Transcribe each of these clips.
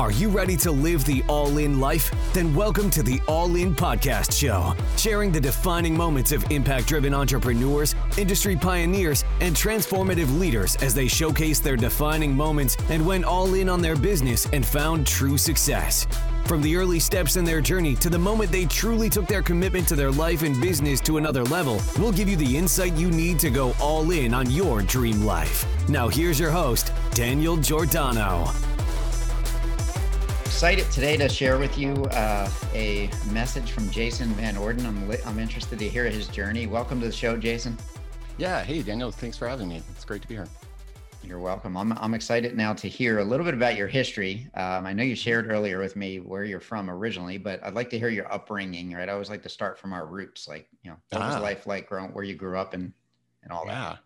Are you ready to live the all in life? Then welcome to the All In Podcast Show, sharing the defining moments of impact driven entrepreneurs, industry pioneers, and transformative leaders as they showcase their defining moments and went all in on their business and found true success. From the early steps in their journey to the moment they truly took their commitment to their life and business to another level, we'll give you the insight you need to go all in on your dream life. Now, here's your host, Daniel Giordano excited today to share with you uh, a message from Jason Van Orden. I'm, li- I'm interested to hear his journey. Welcome to the show, Jason. Yeah. Hey, Daniel. Thanks for having me. It's great to be here. You're welcome. I'm, I'm excited now to hear a little bit about your history. Um, I know you shared earlier with me where you're from originally, but I'd like to hear your upbringing, right? I always like to start from our roots, like, you know, what ah. was life like growing, where you grew up and, and all yeah. that.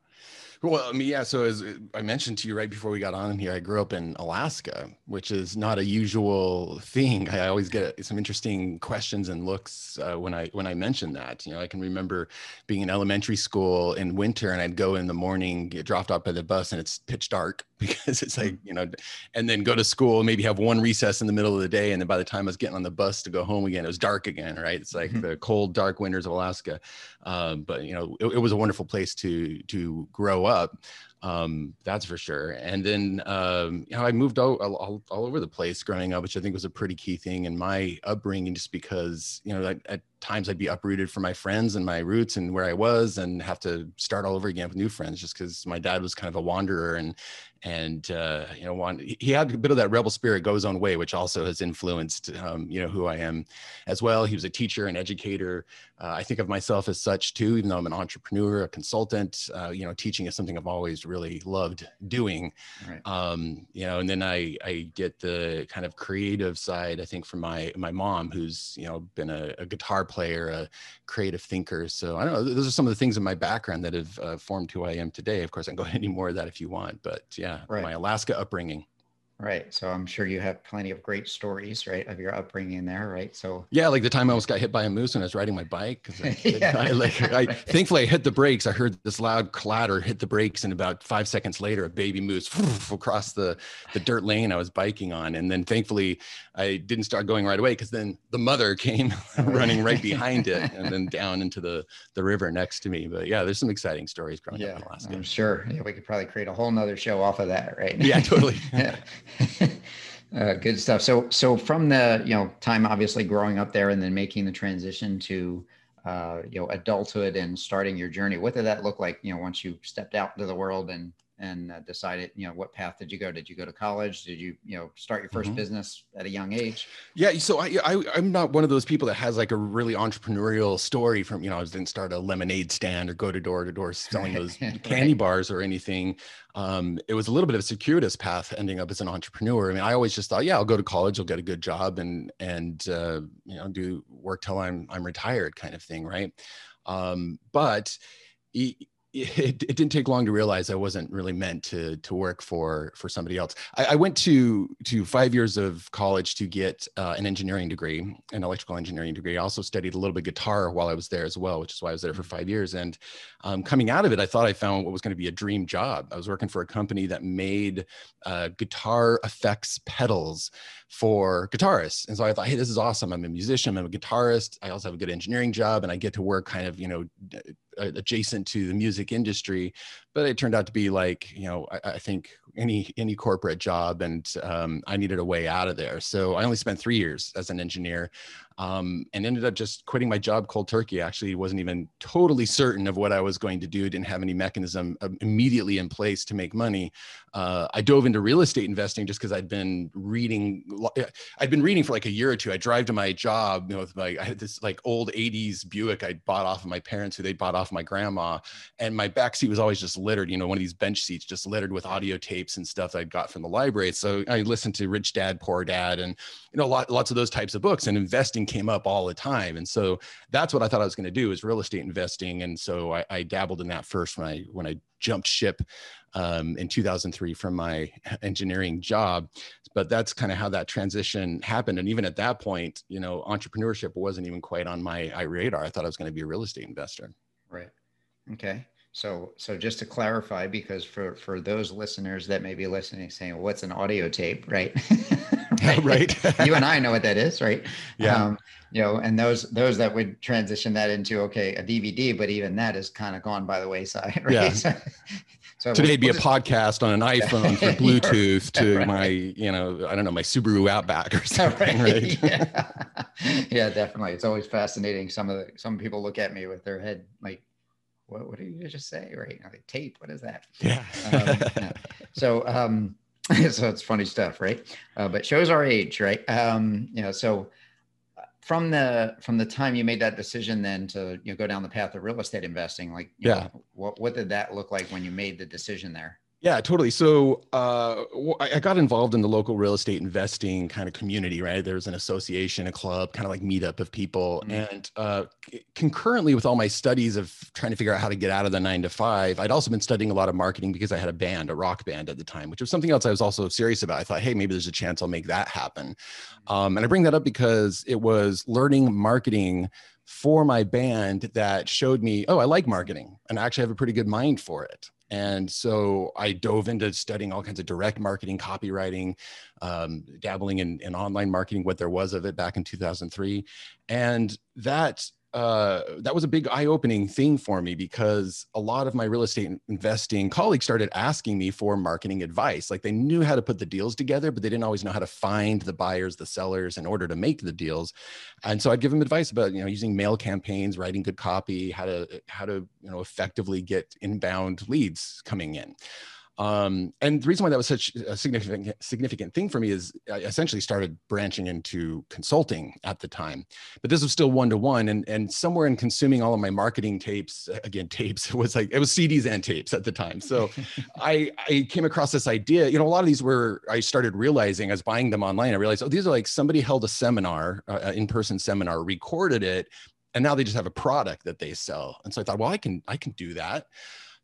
Well, I mean, yeah. So as I mentioned to you right before we got on here, I grew up in Alaska, which is not a usual thing. I always get some interesting questions and looks uh, when I when I mention that. You know, I can remember being in elementary school in winter, and I'd go in the morning, get dropped off by the bus, and it's pitch dark because it's like you know, and then go to school, maybe have one recess in the middle of the day, and then by the time I was getting on the bus to go home again, it was dark again. Right? It's like mm-hmm. the cold, dark winters of Alaska. Um, but you know, it, it was a wonderful place to to grow up. Um, that's for sure. And then, um, you know, I moved all, all, all, over the place growing up, which I think was a pretty key thing in my upbringing, just because, you know, at, at times I'd be uprooted from my friends and my roots and where I was and have to start all over again with new friends just because my dad was kind of a wanderer and, and uh, you know, one, he had a bit of that rebel spirit go his own way, which also has influenced, um, you know, who I am as well. He was a teacher and educator. Uh, I think of myself as such too, even though I'm an entrepreneur, a consultant. Uh, you know, teaching is something I've always really loved doing. Right. Um, you know, and then I I get the kind of creative side. I think from my my mom, who's you know been a, a guitar player, a creative thinker. So I don't know. Those are some of the things in my background that have uh, formed who I am today. Of course, I can go into any more of that if you want, but yeah right. my Alaska upbringing. Right. So I'm sure you have plenty of great stories, right, of your upbringing there, right? So yeah, like the time I almost got hit by a moose when I was riding my bike. I, yeah. I, like, I, thankfully I hit the brakes. I heard this loud clatter, hit the brakes, and about five seconds later, a baby moose across the the dirt lane I was biking on. And then thankfully I didn't start going right away because then the mother came running right behind it and then down into the the river next to me. But yeah, there's some exciting stories growing yeah, up in Alaska. I'm sure. Yeah, we could probably create a whole nother show off of that, right? Yeah, totally. uh, good stuff. So, so from the you know time obviously growing up there and then making the transition to uh, you know adulthood and starting your journey, what did that look like? You know, once you stepped out into the world and and uh, decided you know what path did you go? Did you go to college? Did you you know start your 1st mm-hmm. business at a young age? Yeah so I, I i'm not one of those people that has like a really entrepreneurial story from you know i didn't start a lemonade stand or go to door to door selling those right. candy bars or anything. Um, it was a little bit of a circuitous path ending up as an entrepreneur. I mean i always just thought yeah i'll go to college i'll get a good job and and uh, you know do work till i'm i'm retired kind of thing right? Um, but it, it, didn't take long to realize I wasn't really meant to to work for for somebody else. I, I went to to five years of college to get uh, an engineering degree, an electrical engineering degree. I also studied a little bit guitar while I was there as well, which is why I was there for five years. And um, coming out of it, I thought I found what was going to be a dream job. I was working for a company that made uh, guitar effects pedals for guitarists, and so I thought, hey, this is awesome. I'm a musician. I'm a guitarist. I also have a good engineering job, and I get to work kind of you know adjacent to the music industry but it turned out to be like you know i, I think any any corporate job and um, i needed a way out of there so i only spent three years as an engineer um, and ended up just quitting my job cold turkey. Actually, wasn't even totally certain of what I was going to do. Didn't have any mechanism um, immediately in place to make money. Uh, I dove into real estate investing just because I'd been reading. I'd been reading for like a year or two. I drive to my job, you know, with my I had this like old '80s Buick I bought off of my parents, who they bought off of my grandma, and my back seat was always just littered. You know, one of these bench seats just littered with audio tapes and stuff I'd got from the library. So I listened to Rich Dad Poor Dad and you know lot, lots of those types of books and investing came up all the time. And so that's what I thought I was going to do is real estate investing. And so I, I, dabbled in that first when I when I jumped ship um, in 2003 from my engineering job. But that's kind of how that transition happened. And even at that point, you know, entrepreneurship wasn't even quite on my radar. I thought I was going to be a real estate investor. Right. Okay. So, so just to clarify, because for for those listeners that may be listening, saying, "What's an audio tape?" Right? Yeah, right. you and I know what that is, right? Yeah. Um, you know, and those those that would transition that into okay, a DVD, but even that is kind of gone by the wayside, right? Yeah. So, so Today we'll- it'd be a we'll podcast on an iPhone for Bluetooth to right. my, you know, I don't know, my Subaru Outback or something, right? Yeah. yeah, definitely. It's always fascinating. Some of the some people look at me with their head like, "What? What did you just say?" Right? Like, tape. What is that? Yeah. Um, yeah. So, um, so it's funny stuff, right? Uh, but shows our age, right? Um, you know, so uh, from the from the time you made that decision, then to you know go down the path of real estate investing, like, you Yeah. know, what what did that look like when you made the decision there? Yeah, totally. So uh, I got involved in the local real estate investing kind of community, right? There's an association, a club, kind of like meetup of people. Mhm. And uh, concurrently with all my studies of trying to figure out how to get out of the nine to five, I'd also been studying a lot of marketing because I had a band, a rock band at the time, which was something else I was also serious about. I thought, hey, maybe there's a chance I'll make that happen. Um, and I bring that up because it was learning marketing for my band that showed me, oh, I like marketing and I actually have a pretty good mind for it. And so I dove into studying all kinds of direct marketing, copywriting, um, dabbling in, in online marketing, what there was of it back in 2003. And that uh, that was a big eye-opening thing for me because a lot of my real estate investing colleagues started asking me for marketing advice. Like they knew how to put the deals together, but they didn't always know how to find the buyers, the sellers in order to make the deals. And so I'd give them advice about you know using mail campaigns, writing good copy, how to how to you know effectively get inbound leads coming in. Um, and the reason why that was such a significant significant thing for me is I essentially started branching into consulting at the time, but this was still one to one. And and somewhere in consuming all of my marketing tapes, again tapes, it was like it was CDs and tapes at the time. So I I came across this idea. You know, a lot of these were I started realizing as buying them online. I realized oh these are like somebody held a seminar, uh, in person seminar, recorded it, and now they just have a product that they sell. And so I thought, well, I can I can do that.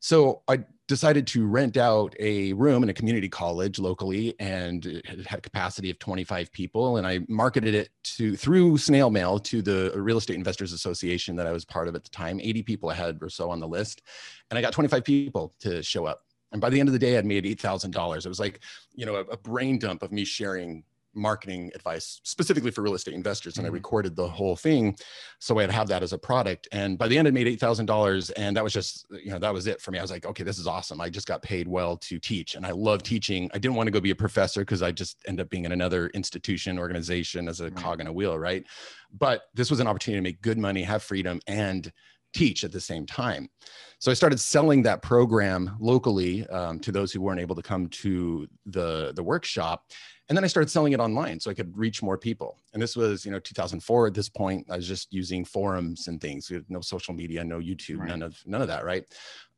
So I decided to rent out a room in a community college locally, and it had a capacity of 25 people. And I marketed it to through snail mail to the Real Estate Investors Association that I was part of at the time. 80 people I had or so on the list, and I got 25 people to show up. And by the end of the day, I'd made eight thousand dollars. It was like, you know, a, a brain dump of me sharing marketing advice specifically for real estate investors and i Mhm. recorded the whole thing so i'd have that as a product. And by the end i made $8000 and that was just you know that was it for me. I was like okay this is awesome. I just got paid well to teach. And i love teaching. I didn't want to go be a professor because i just end up being in another institution organization as a Right. cog in a wheel right? But this was an opportunity to make good money have freedom and teach at the same time. So i started selling that program locally um, to those who weren't able to come to the the workshop and then i started selling it online so i could reach more people and this was you know 2004 at this point i was just using forums and things we had no social media no youtube Right. none of none of that right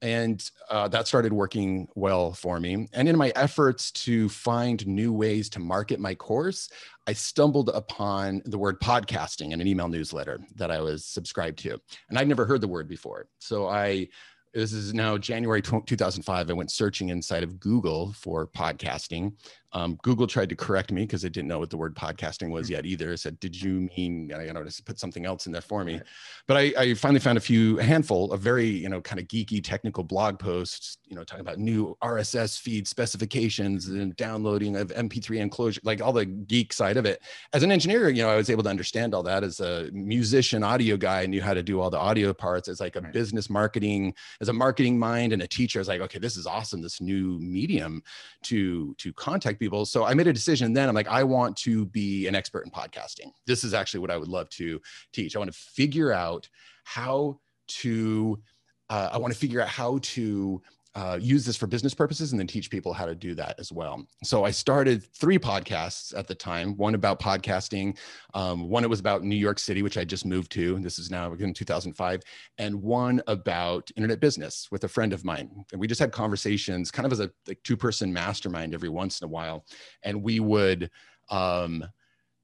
and uh, that started working well for me and in my efforts to find new ways to market my course i stumbled upon the word podcasting in an email newsletter that i was subscribed to and i'd never heard the word before so i this is now January 2005. I went searching inside of Google for podcasting. Um, Google tried to correct me because it didn't know what the word podcasting was yet either. It said, "Did you mean?" I know to put something else in there for me. But I, I finally found a few, a handful of very, you know, kind of geeky technical blog posts. You know, talking about new RSS feed specifications and downloading of MP3 enclosure, like all the geek side of it. As an engineer, you know, I was able to understand all that. As a musician, audio guy, I knew how to do all the audio parts. As like a Right. business marketing as a marketing mind and a teacher, I was like, okay, this is awesome, this new medium to to contact people. So I made a decision then. I'm like, I want to be an expert in podcasting. This is actually what I would love to teach. I want to figure out how to uh, I want to figure out how to uh, use this for business purposes and then teach people how to do that as well. So I started three podcasts at the time. One about podcasting, um, one it was about New York City, which I just moved to. And this is now in 2005, and one about internet business with a friend of mine. And we just had conversations, kind of as a like two person mastermind every once in a while, and we would. Um,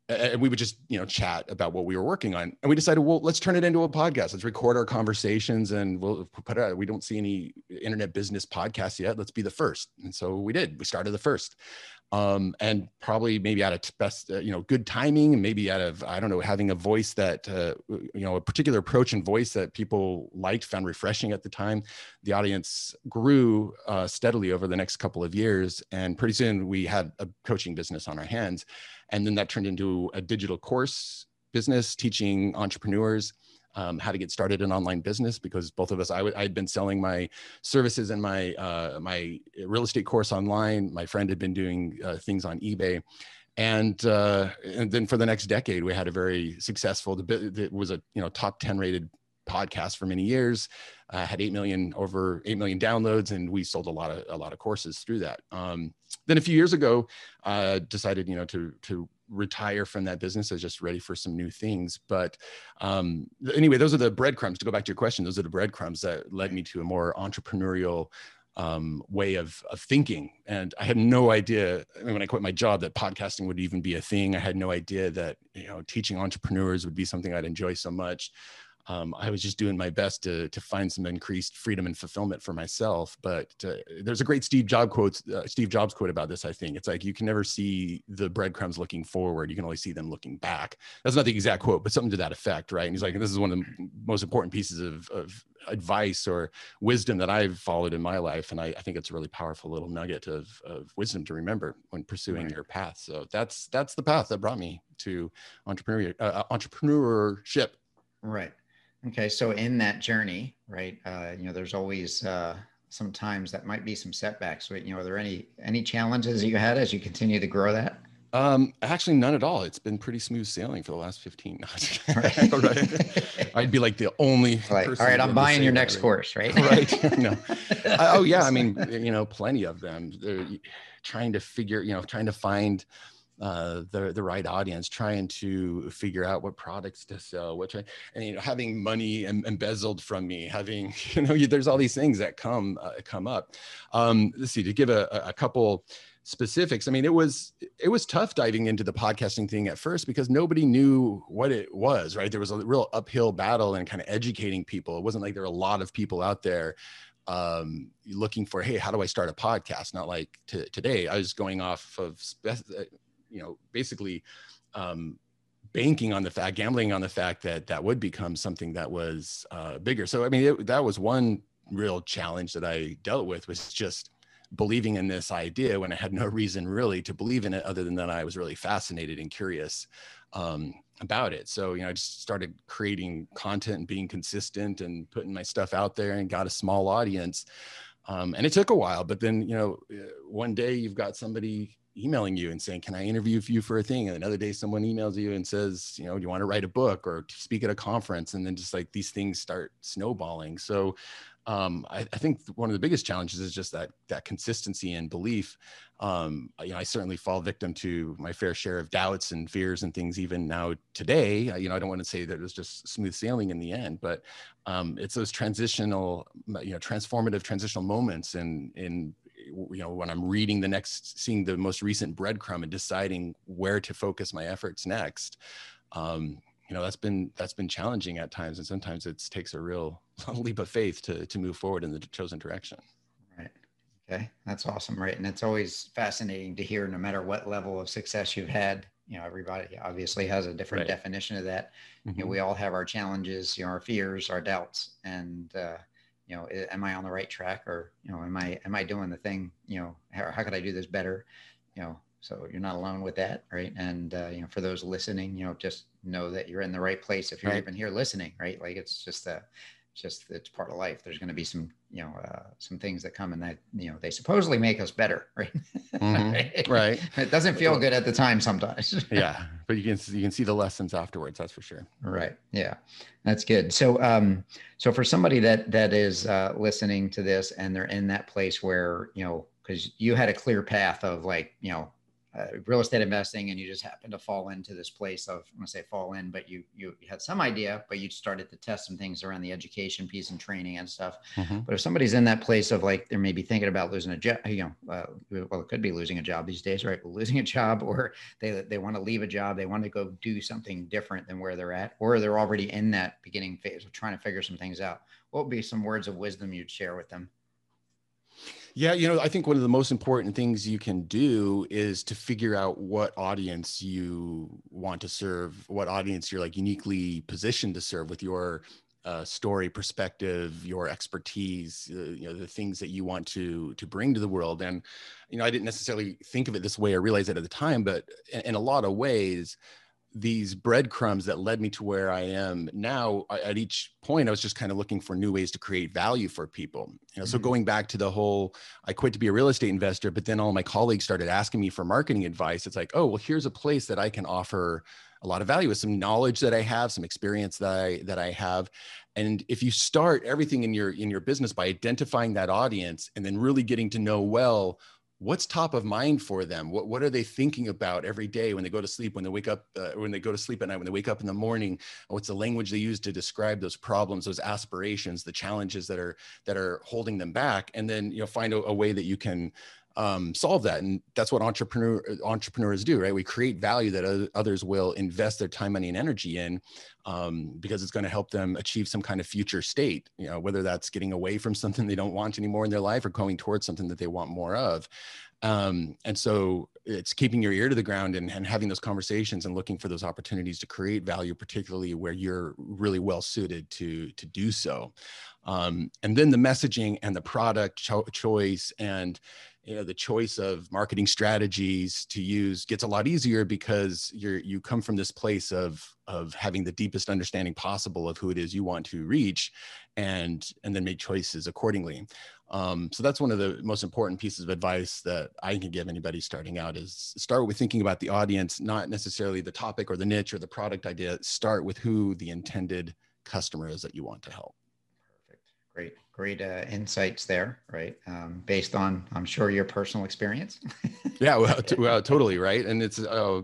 and we would just you know chat about what we were working on. And we decided well let's turn it into a podcast. Let's record our conversations and we'll put it out. We don't see any internet business podcasts yet. Let's be the first. And so we did. We started the first. Um, and probably maybe out of best, uh, you know, good timing, and maybe out of I don't know, having a voice that uh, you know a particular approach and voice that people liked, found refreshing at the time. The audience grew uh, steadily over the next couple of years, and pretty soon we had a coaching business on our hands, and then that turned into a digital course business teaching entrepreneurs um, how to get started in online business because both of us I w- I'd been selling my services and my uh, my real estate course online. My friend had been doing uh, things on eBay. And, uh, and then for the next decade, we had a very successful. It was a you know top ten rated podcast for many years. Uh, had eight million over eight million downloads, and we sold a lot of a lot of courses through that. Um, then a few years ago, uh, decided you know to to retire from that business. I was just ready for some new things. But um, anyway, those are the breadcrumbs. To go back to your question, those are the breadcrumbs that led me to a more entrepreneurial um, way of, of thinking. And I had no idea I mean, when I quit my job that podcasting would even be a thing. I had no idea that you know teaching entrepreneurs would be something I'd enjoy so much um, I was just doing my best to, to find some increased freedom and fulfillment for myself. But uh, there's a great Steve Jobs quote, uh, Steve Jobs quote about this. I think it's like you can never see the breadcrumbs looking forward; you can only see them looking back. That's not the exact quote, but something to that effect, right? And he's like, this is one of the most important pieces of, of advice or wisdom that I've followed in my life, and I, I think it's a really powerful little nugget of, of wisdom to remember when pursuing right. your path. So that's that's the path that brought me to entrepreneur uh, entrepreneurship. Right. Okay, so in that journey, right? Uh, you know, there's always uh, sometimes that might be some setbacks. Right? You know, are there any any challenges you had as you continue to grow that? Um, actually, none at all. It's been pretty smooth sailing for the last 15. I'd be like the only. Like, all right, I'm buying your next right? course, right? right. no. oh yeah, I mean, you know, plenty of them. They're trying to figure, you know, trying to find uh, the the right audience, trying to figure out what products to sell, which I, and you know having money em- embezzled from me, having you know there's all these things that come uh, come up. Um, let's see to give a, a couple specifics. I mean, it was it was tough diving into the podcasting thing at first because nobody knew what it was. Right, there was a real uphill battle and kind of educating people. It wasn't like there were a lot of people out there um, looking for, hey, how do I start a podcast? Not like t- today. I was going off of spe- you know, basically um, banking on the fact, gambling on the fact that that would become something that was uh, bigger. So, I mean, it, that was one real challenge that I dealt with was just believing in this idea when I had no reason really to believe in it other than that I was really fascinated and curious um, about it. So, you know, I just started creating content and being consistent and putting my stuff out there and got a small audience. Um, and it took a while, but then, you know, uh, one day you've got somebody emailing you and saying, "Can I interview you for a thing?" And another day, someone emails you and says, "You know, do you want to write a book or speak at a conference?" And then just like these things start snowballing. So, um, I, I, think one of the biggest challenges is just that that consistency and belief. Um, you know, I certainly fall victim to my fair share of doubts and fears and things. Even now today, you know, I don't want to say that it was just smooth sailing in the end, but um, it's those transitional, you know, transformative transitional moments in in you know when i'm reading the next seeing the most recent breadcrumb and deciding where to focus my efforts next um, you know that's been that's been challenging at times and sometimes it takes a real leap of faith to to move forward in the chosen direction right okay that's awesome right and it's always fascinating to hear no matter what level of success you've had you know everybody obviously has a different right. definition of that mm-hmm. you know mm-hmm. we all have our challenges you know our fears our doubts and uh, you know am i on the right track? Or you know am i am i doing the thing? You know how, how could i do this better? You know so you're not alone with that right? And uh, you know for those listening you know just know that you're in the right place if you're right. even here listening right? Like it's just a just it's part of life. There's going to be some you know uh, some things that come and that you know they supposedly make us better right? Mm-hmm. right. It doesn't feel good at the time sometimes. Yeah but you can you can see the lessons afterwards that's for sure. Right yeah that's good. So um so for somebody that that is uh listening to this and they're in that place where you know because you had a clear path of like you know uh, real estate investing and you just happened to fall into this place of I'm gonna say fall in, but you you had some idea, but you started to test some things around the education piece and training and stuff. Mm-hmm. But if somebody's in that place of like they're maybe thinking about losing a job, you know, uh, well, it could be losing a job these days, right? Losing a job, or they they want to leave a job, they want to go do something different than where they're at, or they're already in that beginning phase of trying to figure some things out. What would be some words of wisdom you'd share with them? Yeah, you know, I think one of the most important things you can do is to figure out what audience you want to serve, what audience you're like uniquely positioned to serve with your uh, story perspective your expertise uh, you know the things that you want to to bring to the world. And you know i didn't necessarily think of it this way or realize it at the time but in, in a lot of ways these breadcrumbs that led me to where I am now. At each point, I was just kind of looking for new ways to create value for people. You know, mm-hmm. so going back to the whole, I quit to be a real estate investor, but then all my colleagues started asking me for marketing advice. It's like, oh, well, here's a place that I can offer a lot of value with some knowledge that I have, some experience that I that I have. And if you start everything in your in your business by identifying that audience and then really getting to know well what's top of mind for them? What, what are they thinking about every day when they go to sleep when they wake up uh, when they go to sleep at night when they wake up in the morning? What's the language they use to describe those problems those aspirations the challenges that are that are holding them back? And then you know find a, a way that you can um, solve that. And that's what entrepreneur entrepreneurs do, right? We create value that others will invest their time, money, and energy in um, because it's going to help them achieve some kind of future state. You know, whether that's getting away from something they don't want anymore in their life or going towards something that they want more of. Um, and so it's keeping your ear to the ground and, and having those conversations and looking for those opportunities to create value, particularly where you're really well suited to to do so. Um, and then the messaging and the product cho- choice and you know the choice of marketing strategies to use gets a lot easier because you're you come from this place of of having the deepest understanding possible of who it is you want to reach and and then make choices accordingly. Um, so that's one of the most important pieces of advice that i can give anybody starting out is start with thinking about the audience not necessarily the topic or the niche or the product idea. Start with who the intended customer is that you want to help Great, great uh, insights there, right? Um, based on, I'm sure, your personal experience. yeah, well, t- well, totally, right. And it's, uh,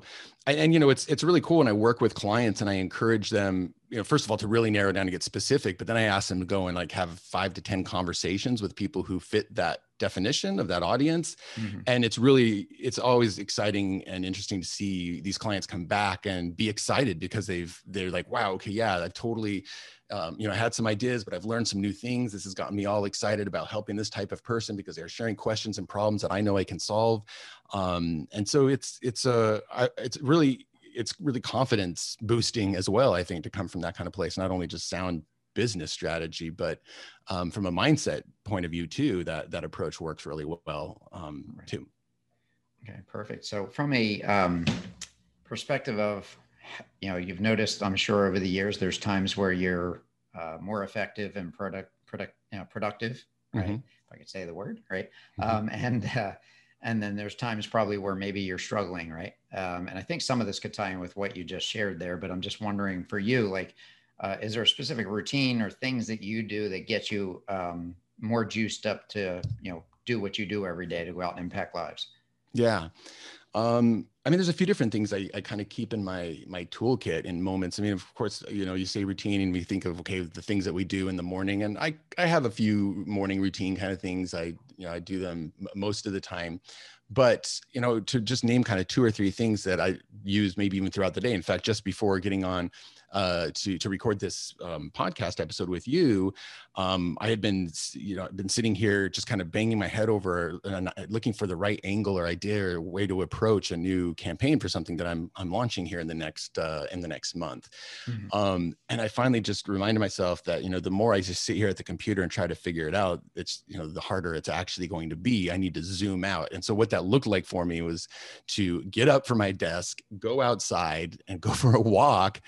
and, and you know, it's it's really cool when I work with clients and I encourage them, you know, first of all, to really narrow down and get specific, but then I ask them to go and like have five to ten conversations with people who fit that definition of that audience mm-hmm. and it's really it's always exciting and interesting to see these clients come back and be excited because they've they're like wow okay yeah i've totally um, you know, I had some ideas, but I've learned some new things. This has gotten me all excited about helping this type of person because they're sharing questions and problems that I know I can solve. Um, and so it's it's a I, it's really it's really confidence boosting as well. I think to come from that kind of place, not only just sound business strategy, but um, from a mindset point of view too, that that approach works really well um, right. too. Okay, perfect. So from a um, perspective of you know, you've noticed, I'm sure over the years, there's times where you're uh, more effective and product, product, you know, productive, right? Mm-hmm. If I could say the word, right? Mm-hmm. Um, and, uh, and then there's times probably where maybe you're struggling, right? Um, and I think some of this could tie in with what you just shared there, but I'm just wondering for you, like, uh, is there a specific routine or things that you do that get you um, more juiced up to, you know, do what you do every day to go out and impact lives? Yeah. Um, I mean, there's a few different things I, I kind of keep in my my toolkit in moments. I mean, of course, you know, you say routine, and we think of okay, the things that we do in the morning, and I I have a few morning routine kind of things. I you know I do them most of the time, but you know, to just name kind of two or three things that I use maybe even throughout the day. In fact, just before getting on uh, to to record this um, podcast episode with you, um, I had been you know been sitting here just kind of banging my head over and looking for the right angle or idea or way to approach a new campaign for something that I'm I'm launching here in the next uh, in the next month. Mm-hmm. Um, and I finally just reminded myself that you know the more I just sit here at the computer and try to figure it out, it's you know the harder it's actually going to be. I need to zoom out. And so what that looked like for me was to get up from my desk, go outside, and go for a walk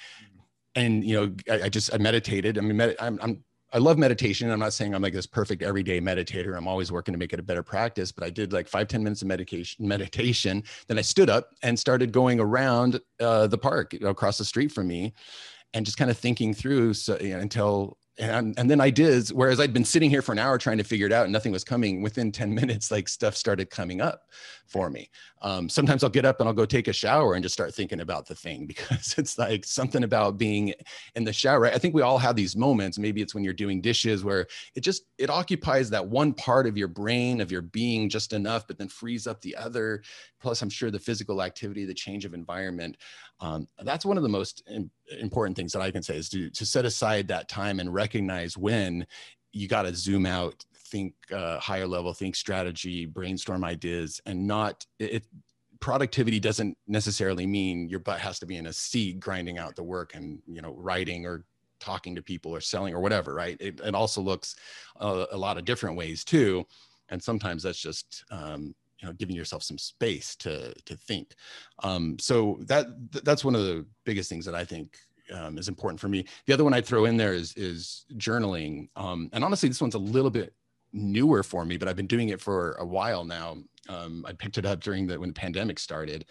and you know I, I, just i meditated. I mean med- I'm, I'm i love meditation. I'm not saying i'm like this perfect everyday meditator. I'm always working to make it a better practice but i did like five ten minutes of medication meditation. Then i stood up and started going around uh, the park across the street from me and just kind of thinking through so, you know, until and and then ideas whereas i'd been sitting here for an hour trying to figure it out and nothing was coming within 10 minutes like stuff started coming up for me. Um, sometimes i'll get up and i'll go take a shower and just start thinking about the thing because it's like something about being in the shower right? i think we all have these moments. Maybe it's when you're doing dishes where it just it occupies that one part of your brain of your being just enough but then frees up the other. Plus i'm sure the physical activity the change of environment um, that's one of the most important things that i can say is to, to set aside that time and recognize when you got to zoom out think uh, higher level, think strategy, brainstorm ideas, and not it. Productivity doesn't necessarily mean your butt has to be in a seat grinding out the work and you know writing or talking to people or selling or whatever, right? It, it also looks a, a lot of different ways too, and sometimes that's just um, know giving yourself some space to to think. Um, so that that's one of the biggest things that I think um, is important for me. The other one I'd throw in there is is journaling. Um, and honestly, this one's a little bit newer for me, but I've been doing it for a while now. Um, I picked it up during the when the pandemic started.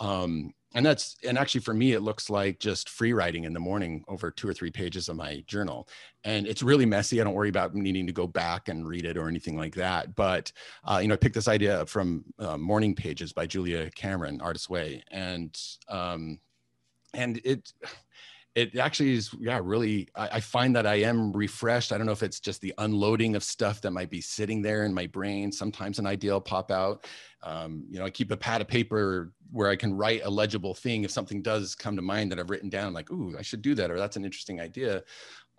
Um, and that's and actually for me it looks like just free writing in the morning over two or three pages of my journal. And it's really messy. I don't worry about needing to go back and read it or anything like that. But uh, you know i picked this idea from uh, morning pages by julia cameron artist way. And um, and it it actually is yeah really I, I, find that i am refreshed. I don't know if it's just the unloading of stuff that might be sitting there in my brain. Sometimes an idea will pop out. Um, you know i keep a pad of paper where i can write a legible thing. If something does come to mind that i've written down like ooh i should do that or that's an interesting idea.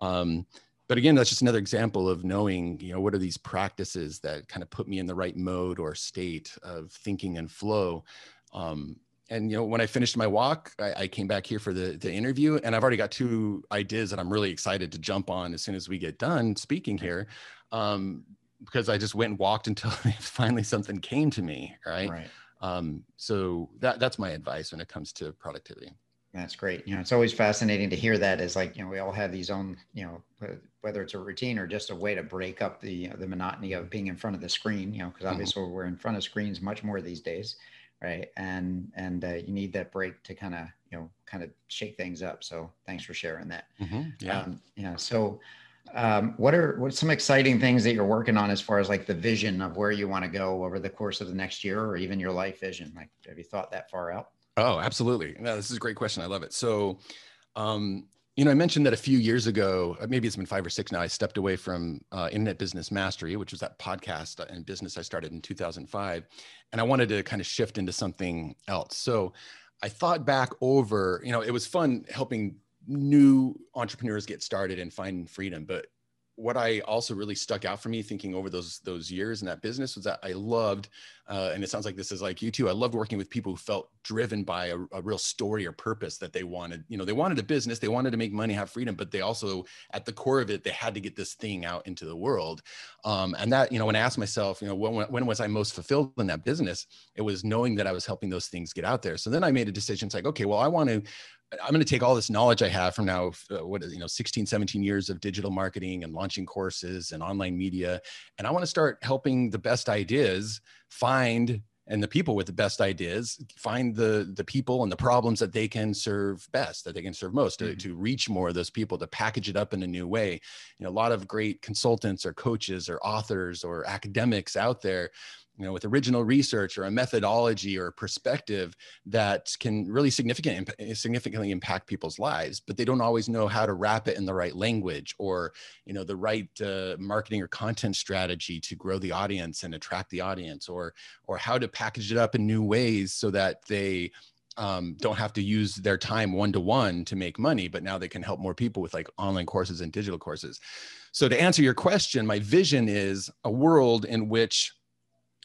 Um, but again that's just another example of knowing you know what are these practices that kind of put me in the right mode or state of thinking and flow. Um, and you know when i finished my walk I, I, came back here for the, the interview and i've already got two ideas that i'm really excited to jump on as soon as we get done speaking here um, because i just went and walked until finally something came to me right, right. Um, so that that's my advice when it comes to productivity that's great you know it's always fascinating to hear that is like you know we all have these own you know whether it's a routine or just a way to break up the the monotony of being in front of the screen you know because mm-hmm. obviously mm-hmm. we're in front of screens much more these days right? And and uh, you need that break to kind of you know kind of shake things up. So thanks for sharing that. Mm-hmm. yeah. Um, yeah. So um, what are what are some exciting things that you're working on as far as like the vision of where you want to go over the course of the next year or even your life vision? Like have you thought that far out? Oh absolutely. No this is a great question. I love it. So um, you know, I mentioned that a few years ago, uh, maybe it's been five or six now, I stepped away from uh, Internet Business Mastery, which was that podcast uh, and business I started in 2005. And I wanted to kind of shift into something else. So I thought back over, you know, it was fun helping new entrepreneurs get started and find freedom. But what I also really stuck out for me thinking over those those years in that business was that I loved, uh, and it sounds like this is like you too. I loved working with people who felt driven by a, a, real story or purpose that they wanted. You know, they wanted a business, they wanted to make money, have freedom, but they also, at the core of it, they had to get this thing out into the world. Um, and that, you know, when I asked myself, you know, when when was I most fulfilled in that business? It was knowing that I was helping those things get out there. So then I made a decision. It's like, okay, well, I want to I'm going to take all this knowledge I have from now, uh, what you know, 16, 17 years of digital marketing and launching courses and online media, and I want to start helping the best ideas find and the people with the best ideas find the the people and the problems that they can serve best that they can serve most mm-hmm. to, to reach more of those people to package it up in a new way you know a lot of great consultants or coaches or authors or academics out there you know, with original research or a methodology or a perspective that can really significant, significantly impact people's lives, but they don't always know how to wrap it in the right language or, you know, the right uh, marketing or content strategy to grow the audience and attract the audience, or or how to package it up in new ways so that they um, don't have to use their time one to one to make money, but now they can help more people with like online courses and digital courses. So to answer your question, my vision is a world in which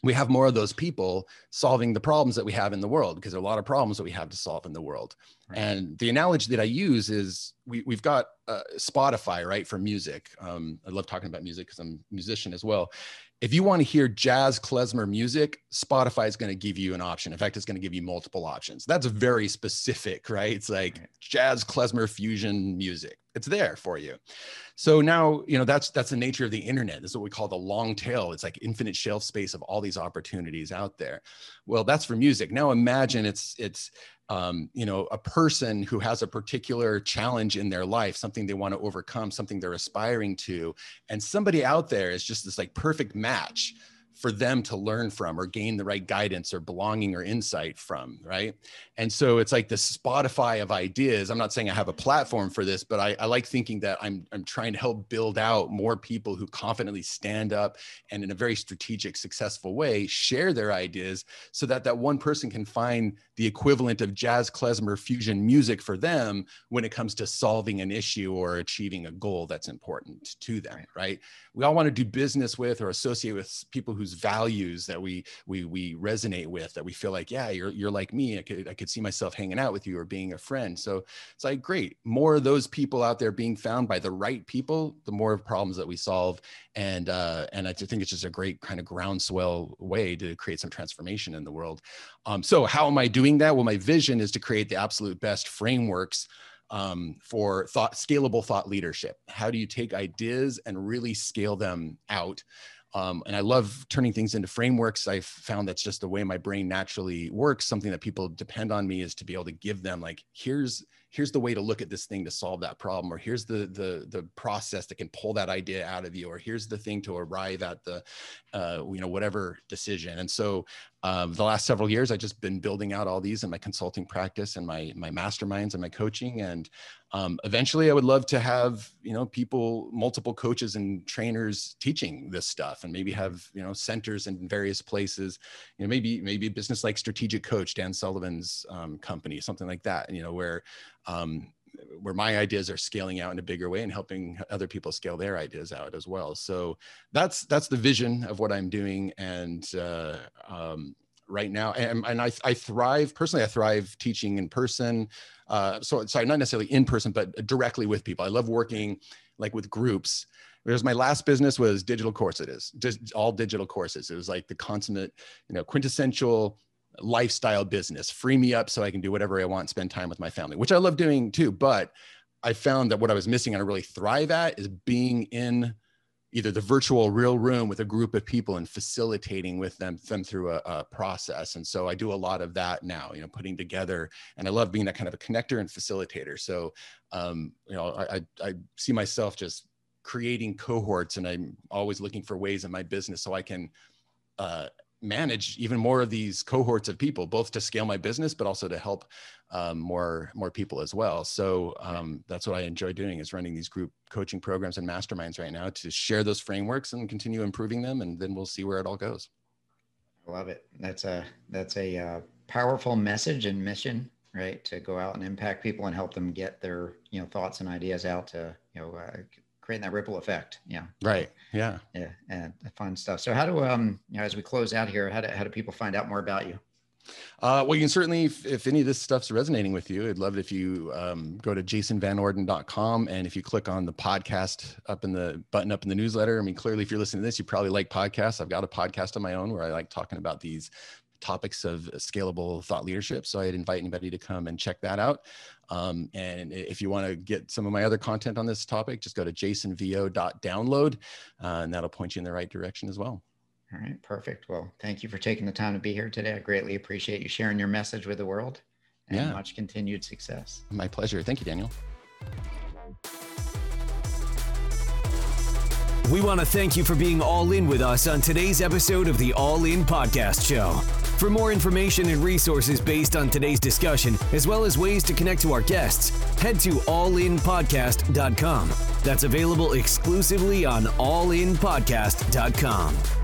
we have more of those people solving the problems that we have in the world because there are a lot of problems that we have to solve in the world. Right. And the analogy that I use is we, we've got uh, Spotify, right, for music. Um, I love talking about music because I'm a musician as well if you want to hear jazz klezmer music, Spotify is going to give you an option. In fact, it's going to give you multiple options. That's very specific, right? It's like jazz klezmer fusion music. It's there for you. So now, you know, that's that's the nature of the internet. This is what we call the long tail. It's like infinite shelf space of all these opportunities out there. Well, that's for music. Now imagine it's it's um, you know, a person who has a particular challenge in their life, something they want to overcome, something they're aspiring to, and somebody out there is just this like perfect match for them to learn from or gain the right guidance or belonging or insight from right? And so it's like the spotify of ideas. I'm not saying i have a platform for this but i, I like thinking that I'm, I'm trying to help build out more people who confidently stand up and in a very strategic successful way share their ideas so that that one person can find the equivalent of jazz klezmer fusion music for them when it comes to solving an issue or achieving a goal that's important to them right. we all want to do business with or associate with people whose values that we we we resonate with that we feel like yeah you're you're like me I could I could see myself hanging out with you or being a friend. So it's like great more of those people out there being found by the right people the more problems that we solve. And uh, and I think it's just a great kind of groundswell way to create some transformation in the world. Um, so how am I doing that? Well my vision is to create the absolute best frameworks um, for thought scalable thought leadership. How do you take ideas and really scale them out um, and I love turning things into frameworks. I've found that's just the way my brain naturally works. Something that people depend on me is to be able to give them like, here's here's the way to look at this thing to solve that problem or here's the the the process that can pull that idea out of you or here's the thing to arrive at the uh, you know whatever decision and so um, the last several years i've just been building out all these in my consulting practice and my my masterminds and my coaching. And um, eventually i would love to have you know people multiple coaches and trainers teaching this stuff and maybe have you know centers in various places. You know maybe maybe a business like strategic coach dan sullivan's um, company something like that you know where um, where my ideas are scaling out in a bigger way and helping other people scale their ideas out as well. So that's that's the vision of what I'm doing. And uh, um, right now, and, and I, I, thrive personally. I thrive teaching in person. Uh, so sorry, not necessarily in person, but directly with people. I love working like with groups. Whereas my last business was digital courses, it is just all digital courses. It was like the consummate, you know, quintessential lifestyle business, free me up so I can do whatever I want, spend time with my family, which I love doing too. But I found that what I was missing and I really thrive at is being in either the virtual real room with a group of people and facilitating with them them through a, a, process and so i do a lot of that now you know putting together and i love being that kind of a connector and facilitator so um, you know I, I see myself just creating cohorts and i'm always looking for ways in my business so i can uh, manage even more of these cohorts of people, both to scale my business, but also to help um, more more people as well. So um, that's what I enjoy doing is running these group coaching programs and masterminds right now to share those frameworks and continue improving them, and then we'll see where it all goes. I love it. That's a that's a uh, powerful message and mission, right? To go out and impact people and help them get their you know thoughts and ideas out to you know uh, creating that ripple effect. Yeah. Right. Yeah. Yeah. And fun stuff. So how do um you know as we close out here, how do how do people find out more about you? Uh, well, you can certainly, if, if, any of this stuff's resonating with you, I'd love it if you um, go to jasonvanorden.com and if you click on the podcast up in the button up in the newsletter. I mean, clearly, if you're listening to this, you probably like podcasts. I've got a podcast of my own where I like talking about these topics of scalable thought leadership. So I'd invite anybody to come and check that out. Um, and if you want to get some of my other content on this topic, just go to jasonvo.download uh, and that'll point you in the right direction as well. All right, perfect. Well, thank you for taking the time to be here today. I greatly appreciate you sharing your message with the world and yeah. much continued success. My pleasure. Thank you, Daniel. We want to thank you for being all in with us on today's episode of the All In Podcast Show. For more information and resources based on today's discussion, as well as ways to connect to our guests, head to allinpodcast.com. That's available exclusively on allinpodcast.com.